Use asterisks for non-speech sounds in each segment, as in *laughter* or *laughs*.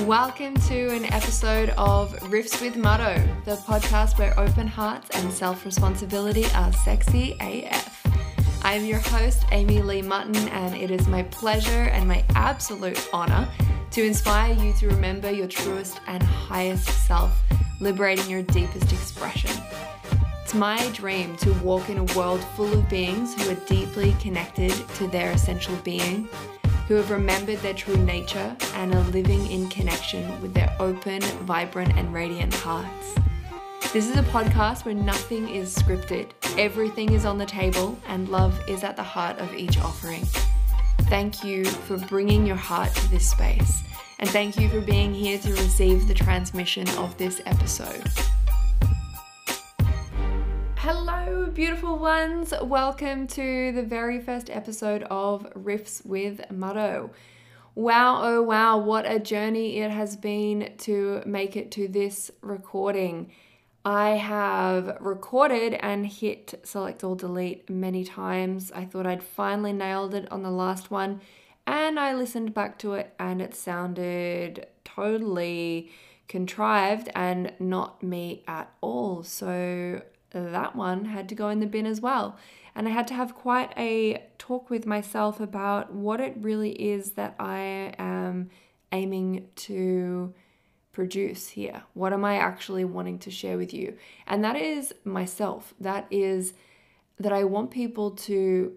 Welcome to an episode of Riffs with Mutto, the podcast where open hearts and self responsibility are sexy AF. I am your host, Amy Lee Mutton, and it is my pleasure and my absolute honor to inspire you to remember your truest and highest self, liberating your deepest expression. It's my dream to walk in a world full of beings who are deeply connected to their essential being who have remembered their true nature and are living in connection with their open, vibrant, and radiant hearts. This is a podcast where nothing is scripted, everything is on the table, and love is at the heart of each offering. Thank you for bringing your heart to this space, and thank you for being here to receive the transmission of this episode. Hello, beautiful ones. Welcome to the very first episode of Riffs with Mutto. Wow, oh wow, what a journey it has been to make it to this recording. I have recorded and hit select all delete many times. I thought I'd finally nailed it on the last one, and I listened back to it and it sounded totally contrived and not me at all. So that one had to go in the bin as well. And I had to have quite a talk with myself about what it really is that I am aiming to produce here. What am I actually wanting to share with you? And that is myself. That is that I want people to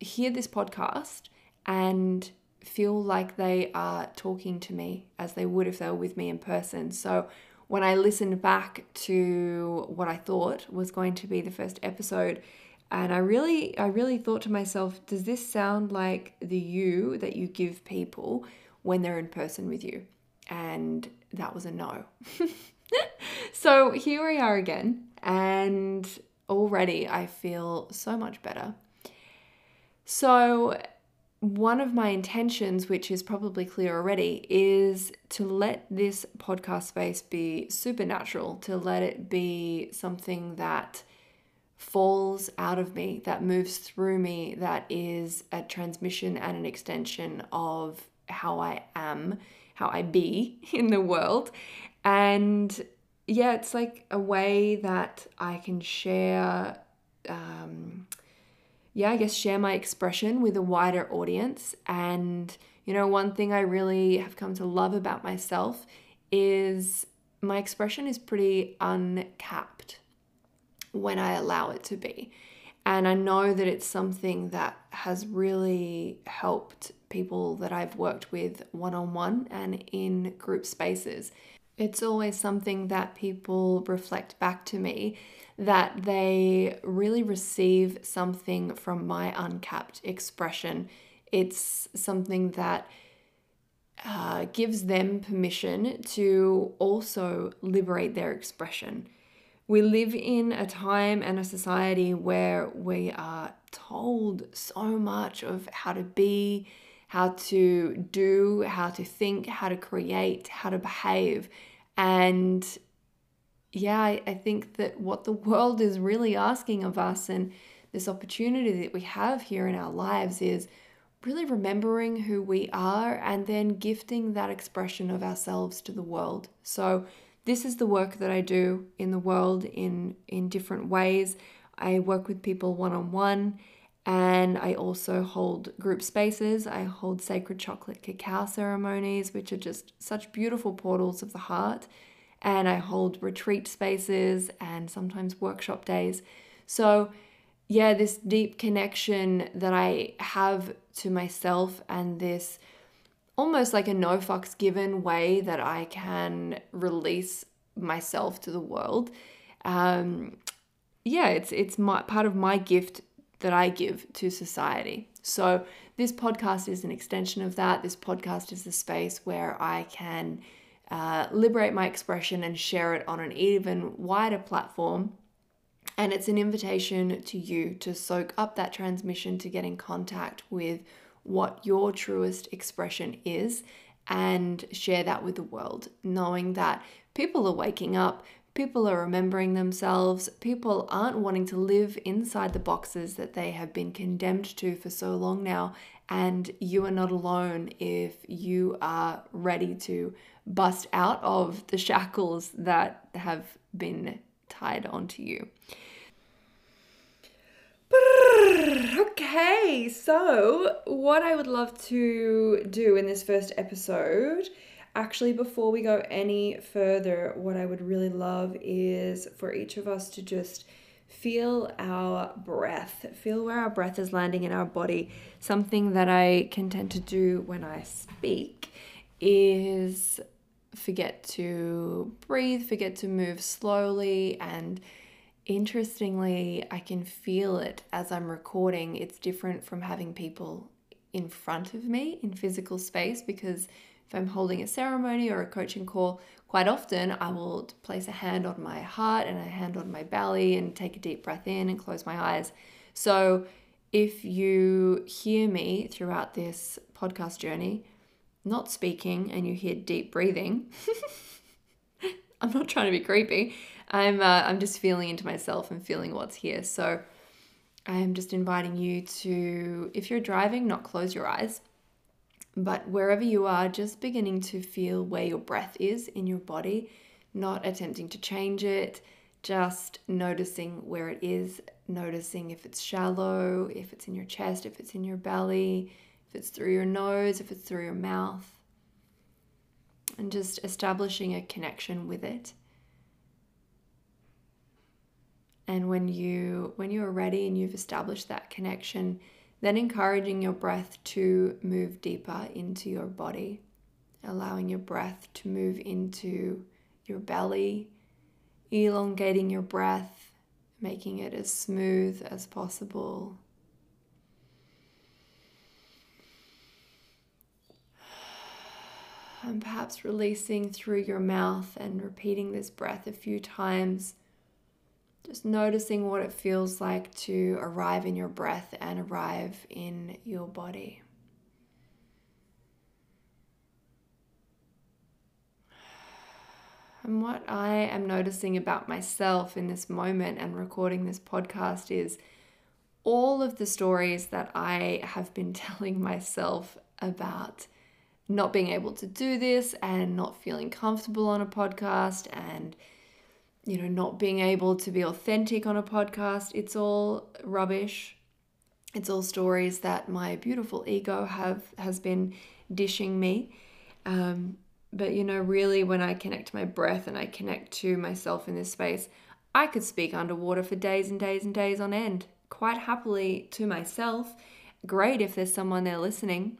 hear this podcast and feel like they are talking to me as they would if they were with me in person. So when I listened back to what I thought was going to be the first episode, and I really, I really thought to myself, does this sound like the you that you give people when they're in person with you? And that was a no. *laughs* so here we are again, and already I feel so much better. So one of my intentions, which is probably clear already, is to let this podcast space be supernatural, to let it be something that falls out of me, that moves through me, that is a transmission and an extension of how I am, how I be *laughs* in the world. And yeah, it's like a way that I can share. Um, yeah, I guess share my expression with a wider audience. And, you know, one thing I really have come to love about myself is my expression is pretty uncapped when I allow it to be. And I know that it's something that has really helped people that I've worked with one on one and in group spaces. It's always something that people reflect back to me that they really receive something from my uncapped expression. It's something that uh, gives them permission to also liberate their expression. We live in a time and a society where we are told so much of how to be, how to do, how to think, how to create, how to behave. And yeah, I, I think that what the world is really asking of us and this opportunity that we have here in our lives is really remembering who we are and then gifting that expression of ourselves to the world. So this is the work that I do in the world in in different ways. I work with people one on one and I also hold group spaces. I hold sacred chocolate cacao ceremonies, which are just such beautiful portals of the heart and I hold retreat spaces and sometimes workshop days. So, yeah, this deep connection that I have to myself and this almost like a no fucks given way that I can release myself to the world. Um, yeah, it's it's my part of my gift that I give to society. So this podcast is an extension of that. This podcast is the space where I can uh, liberate my expression and share it on an even wider platform. And it's an invitation to you to soak up that transmission, to get in contact with what your truest expression is and share that with the world, knowing that people are waking up, People are remembering themselves. People aren't wanting to live inside the boxes that they have been condemned to for so long now. And you are not alone if you are ready to bust out of the shackles that have been tied onto you. Okay, so what I would love to do in this first episode actually, before we go any further, what I would really love is for each of us to just feel our breath, feel where our breath is landing in our body. Something that I can tend to do when I speak is forget to breathe, forget to move slowly. And interestingly, I can feel it as I'm recording. It's different from having people in front of me in physical space because if I'm holding a ceremony or a coaching call, quite often I will place a hand on my heart and a hand on my belly and take a deep breath in and close my eyes. So if you hear me throughout this podcast journey, not speaking, and you hear deep breathing, *laughs* I'm not trying to be creepy. I'm uh, I'm just feeling into myself and feeling what's here. So I am just inviting you to, if you're driving, not close your eyes but wherever you are, just beginning to feel where your breath is in your body, not attempting to change it, just noticing where it is, noticing if it's shallow, if it's in your chest, if it's in your belly, if it's through your nose, if it's through your mouth, and just establishing a connection with it. And when you when you're ready and you've established that connection, then encouraging your breath to move deeper into your body, allowing your breath to move into your belly, elongating your breath, making it as smooth as possible. And perhaps releasing through your mouth and repeating this breath a few times just noticing what it feels like to arrive in your breath and arrive in your body. And what I am noticing about myself in this moment and recording this podcast is all of the stories that I have been *laughs* telling myself about not being able to do this and not feeling comfortable on a podcast and you know, not being able to be authentic on a podcast. It's all rubbish. It's all stories that my beautiful ego have has been dishing me. Um, but you know, really, when I connect my breath and I connect to myself in this space, I could speak underwater for days and days and days on end, quite happily to myself. Great if there's someone there listening,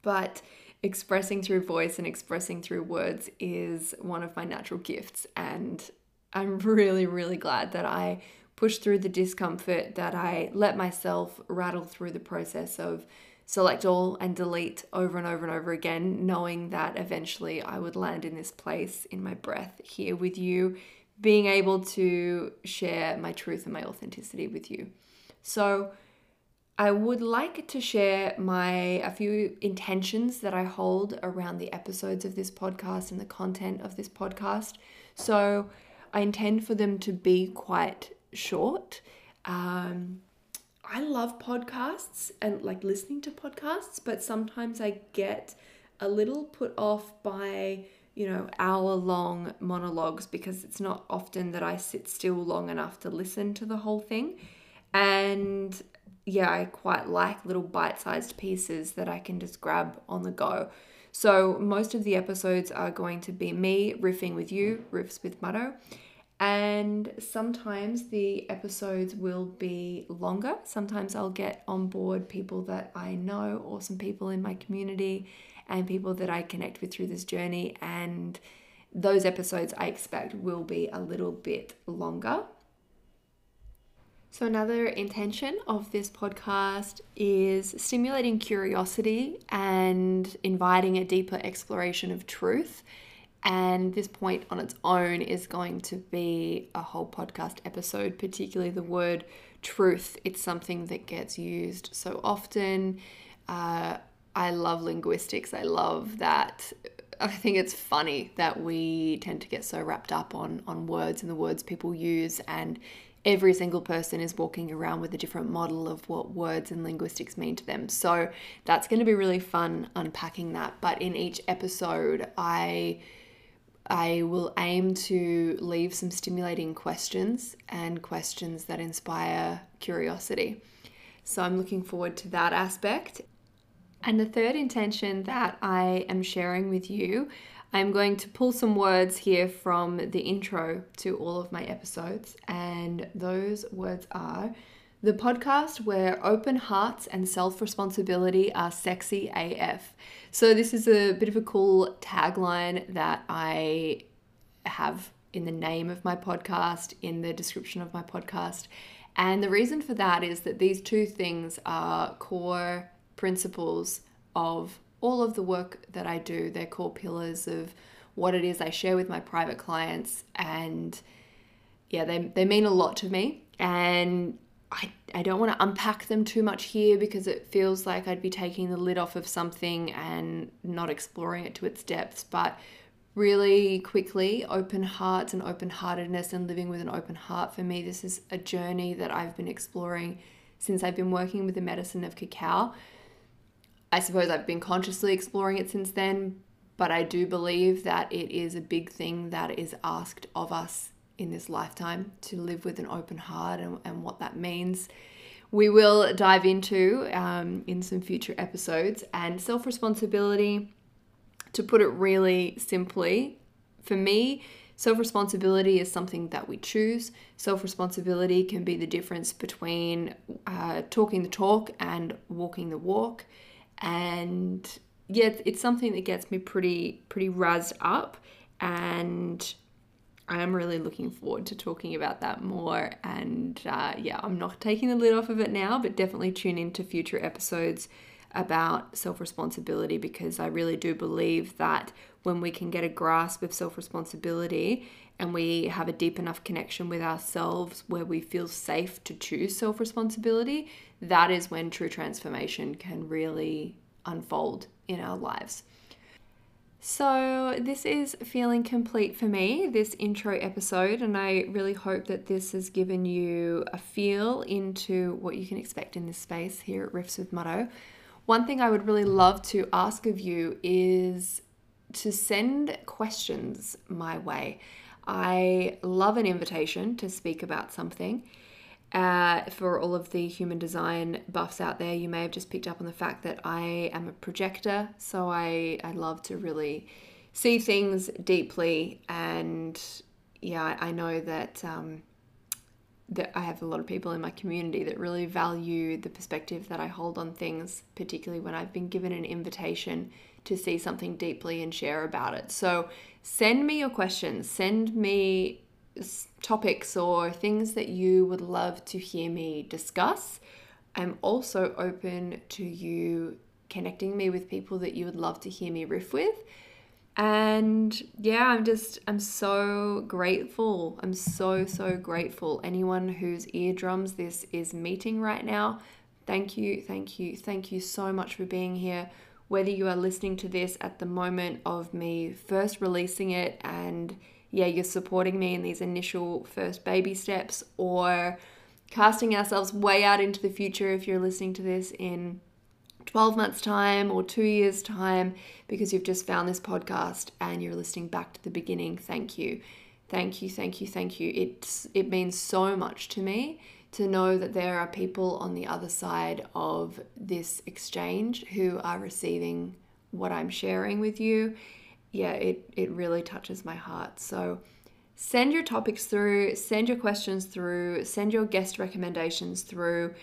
but expressing through voice and expressing through words is one of my natural gifts, and I'm really, really glad that I pushed through the discomfort, that I let myself rattle through the process of select all and delete over and over and over again, knowing that eventually I would land in this place in my breath here with you, being able to share my truth and my authenticity with you. So, I would like to share my a few intentions that I hold around the episodes of this podcast and the content of this podcast. So, I intend for them to be quite short. Um, I love podcasts and like listening to podcasts, but sometimes I get a little put off by, you know, hour long monologues because it's not often that I sit still long enough to listen to the whole thing. And yeah, I quite like little bite sized pieces that I can just grab on the go. So, most of the episodes are going to be me riffing with you, riffs with Mutto, and sometimes the episodes will be longer. Sometimes I'll get on board people that I know, or some people in my community, and people that I connect with through this journey. And those episodes I expect will be a little bit longer. So, another intention of this podcast is stimulating curiosity and inviting a deeper exploration of truth and this point on its own is going to be a whole podcast episode, particularly the word truth. It's something that gets used so often. Uh, I love linguistics. I love that I think it's funny that we tend to get so wrapped up on on words and the words people use and every single person is walking around with a different model of what words and linguistics mean to them. So that's going to be really fun unpacking that. But in each episode, I I will aim to leave some stimulating questions and questions that inspire curiosity. So I'm looking forward to that aspect. And the third intention that I am sharing with you, I'm going to pull some words here from the intro to all of my episodes. And those words are the podcast where open hearts and self responsibility are sexy AF. So, this is a bit of a cool tagline that I have in the name of my podcast, in the description of my podcast. And the reason for that is that these two things are core principles of all of the work that I do. They're core pillars of what it is I share with my private clients. And yeah, they, they mean a lot to me. And I, I don't want to unpack them too much here because it feels like I'd be taking the lid off of something and not exploring it to its depths. But really quickly, open hearts and open heartedness and living with an open heart for me, this is a journey that I've been exploring since I've been working with the medicine of cacao. I suppose I've been consciously exploring it since then, but I do believe that it is a big thing that is asked of us in this lifetime to live with an open heart and, and what that means. We will dive into um, in some future episodes and self responsibility. To put it really simply, for me, self responsibility is something that we choose. Self responsibility can be the difference between uh, talking the talk and walking the walk and yeah, it's something that gets me pretty pretty razzed up, and I am really looking forward to talking about that more. And uh, yeah, I'm not taking the lid off of it now, but definitely tune into future episodes about self responsibility because I really do believe that when we can get a grasp of self responsibility and we have a deep enough connection with ourselves where we feel safe to choose self responsibility, that is when true transformation can really unfold in our lives. So, this is feeling complete for me, this intro episode, and I really hope that this has given you a feel into what you can expect in this space here at Riffs with Mutto. One thing I would really love to ask of you is to send questions my way. I love an invitation to speak about something. Uh, for all of the human design buffs out there, you may have just picked up on the fact that I am a projector. So I, I love to really see things deeply. And yeah, I know that, um, that I have a lot of people in my community that really value the perspective that I hold on things, particularly when I've been given an invitation to see something deeply and share about it. So send me your questions. Send me topics or things that you would love to hear me discuss. I'm also open to you connecting me with people that you would love to hear me riff with. And yeah, I'm just, I'm so grateful. I'm so, so grateful. Anyone whose eardrums this is meeting right now, thank you, thank you, thank you so much for being here. Whether you are listening to this at the moment of me first releasing it and yeah, you're supporting me in these initial first baby steps, or casting ourselves way out into the future if you're listening to this in 12 months' time or two years' time because you've just found this podcast and you're listening back to the beginning. Thank you. Thank you, thank you, thank you. It's it means so much to me to know that there are people on the other side of this exchange who are receiving what I'm sharing with you yeah, it, it really touches my heart. So send your topics through, send your questions through, send your guest recommendations through.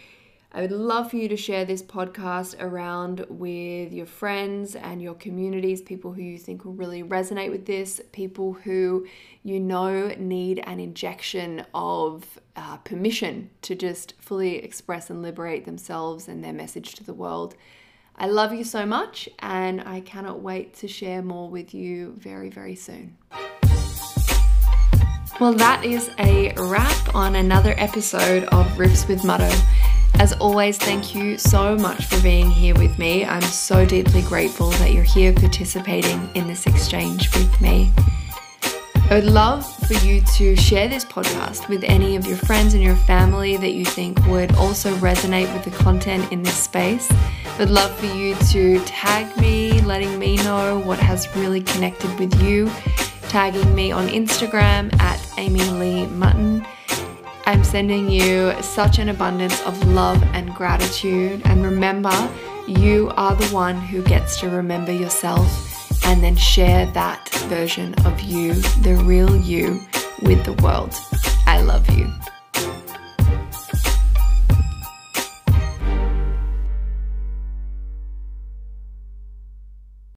I would love for you to share this podcast around with your friends and your communities, people who you think will really resonate with this, people who you know need an injection of uh, permission to just fully express and liberate themselves and their message to the world. I love you so much, and I cannot wait to share more with you very, very soon. Well, that is a wrap on another episode of Riffs with Mutto. As always, thank you so much for being here with me. I'm so deeply grateful that you're here participating in this exchange with me. I would love for you to share this podcast with any of your friends and your family that you think would also resonate with the content in this space. I'd love for you to tag me, letting me know what has really connected with you, tagging me on Instagram at Amy Lee Mutton I'm sending you such an abundance of love and gratitude. And remember, you are the one who gets to remember yourself and then share that version of you, the real you, with the world. I love you.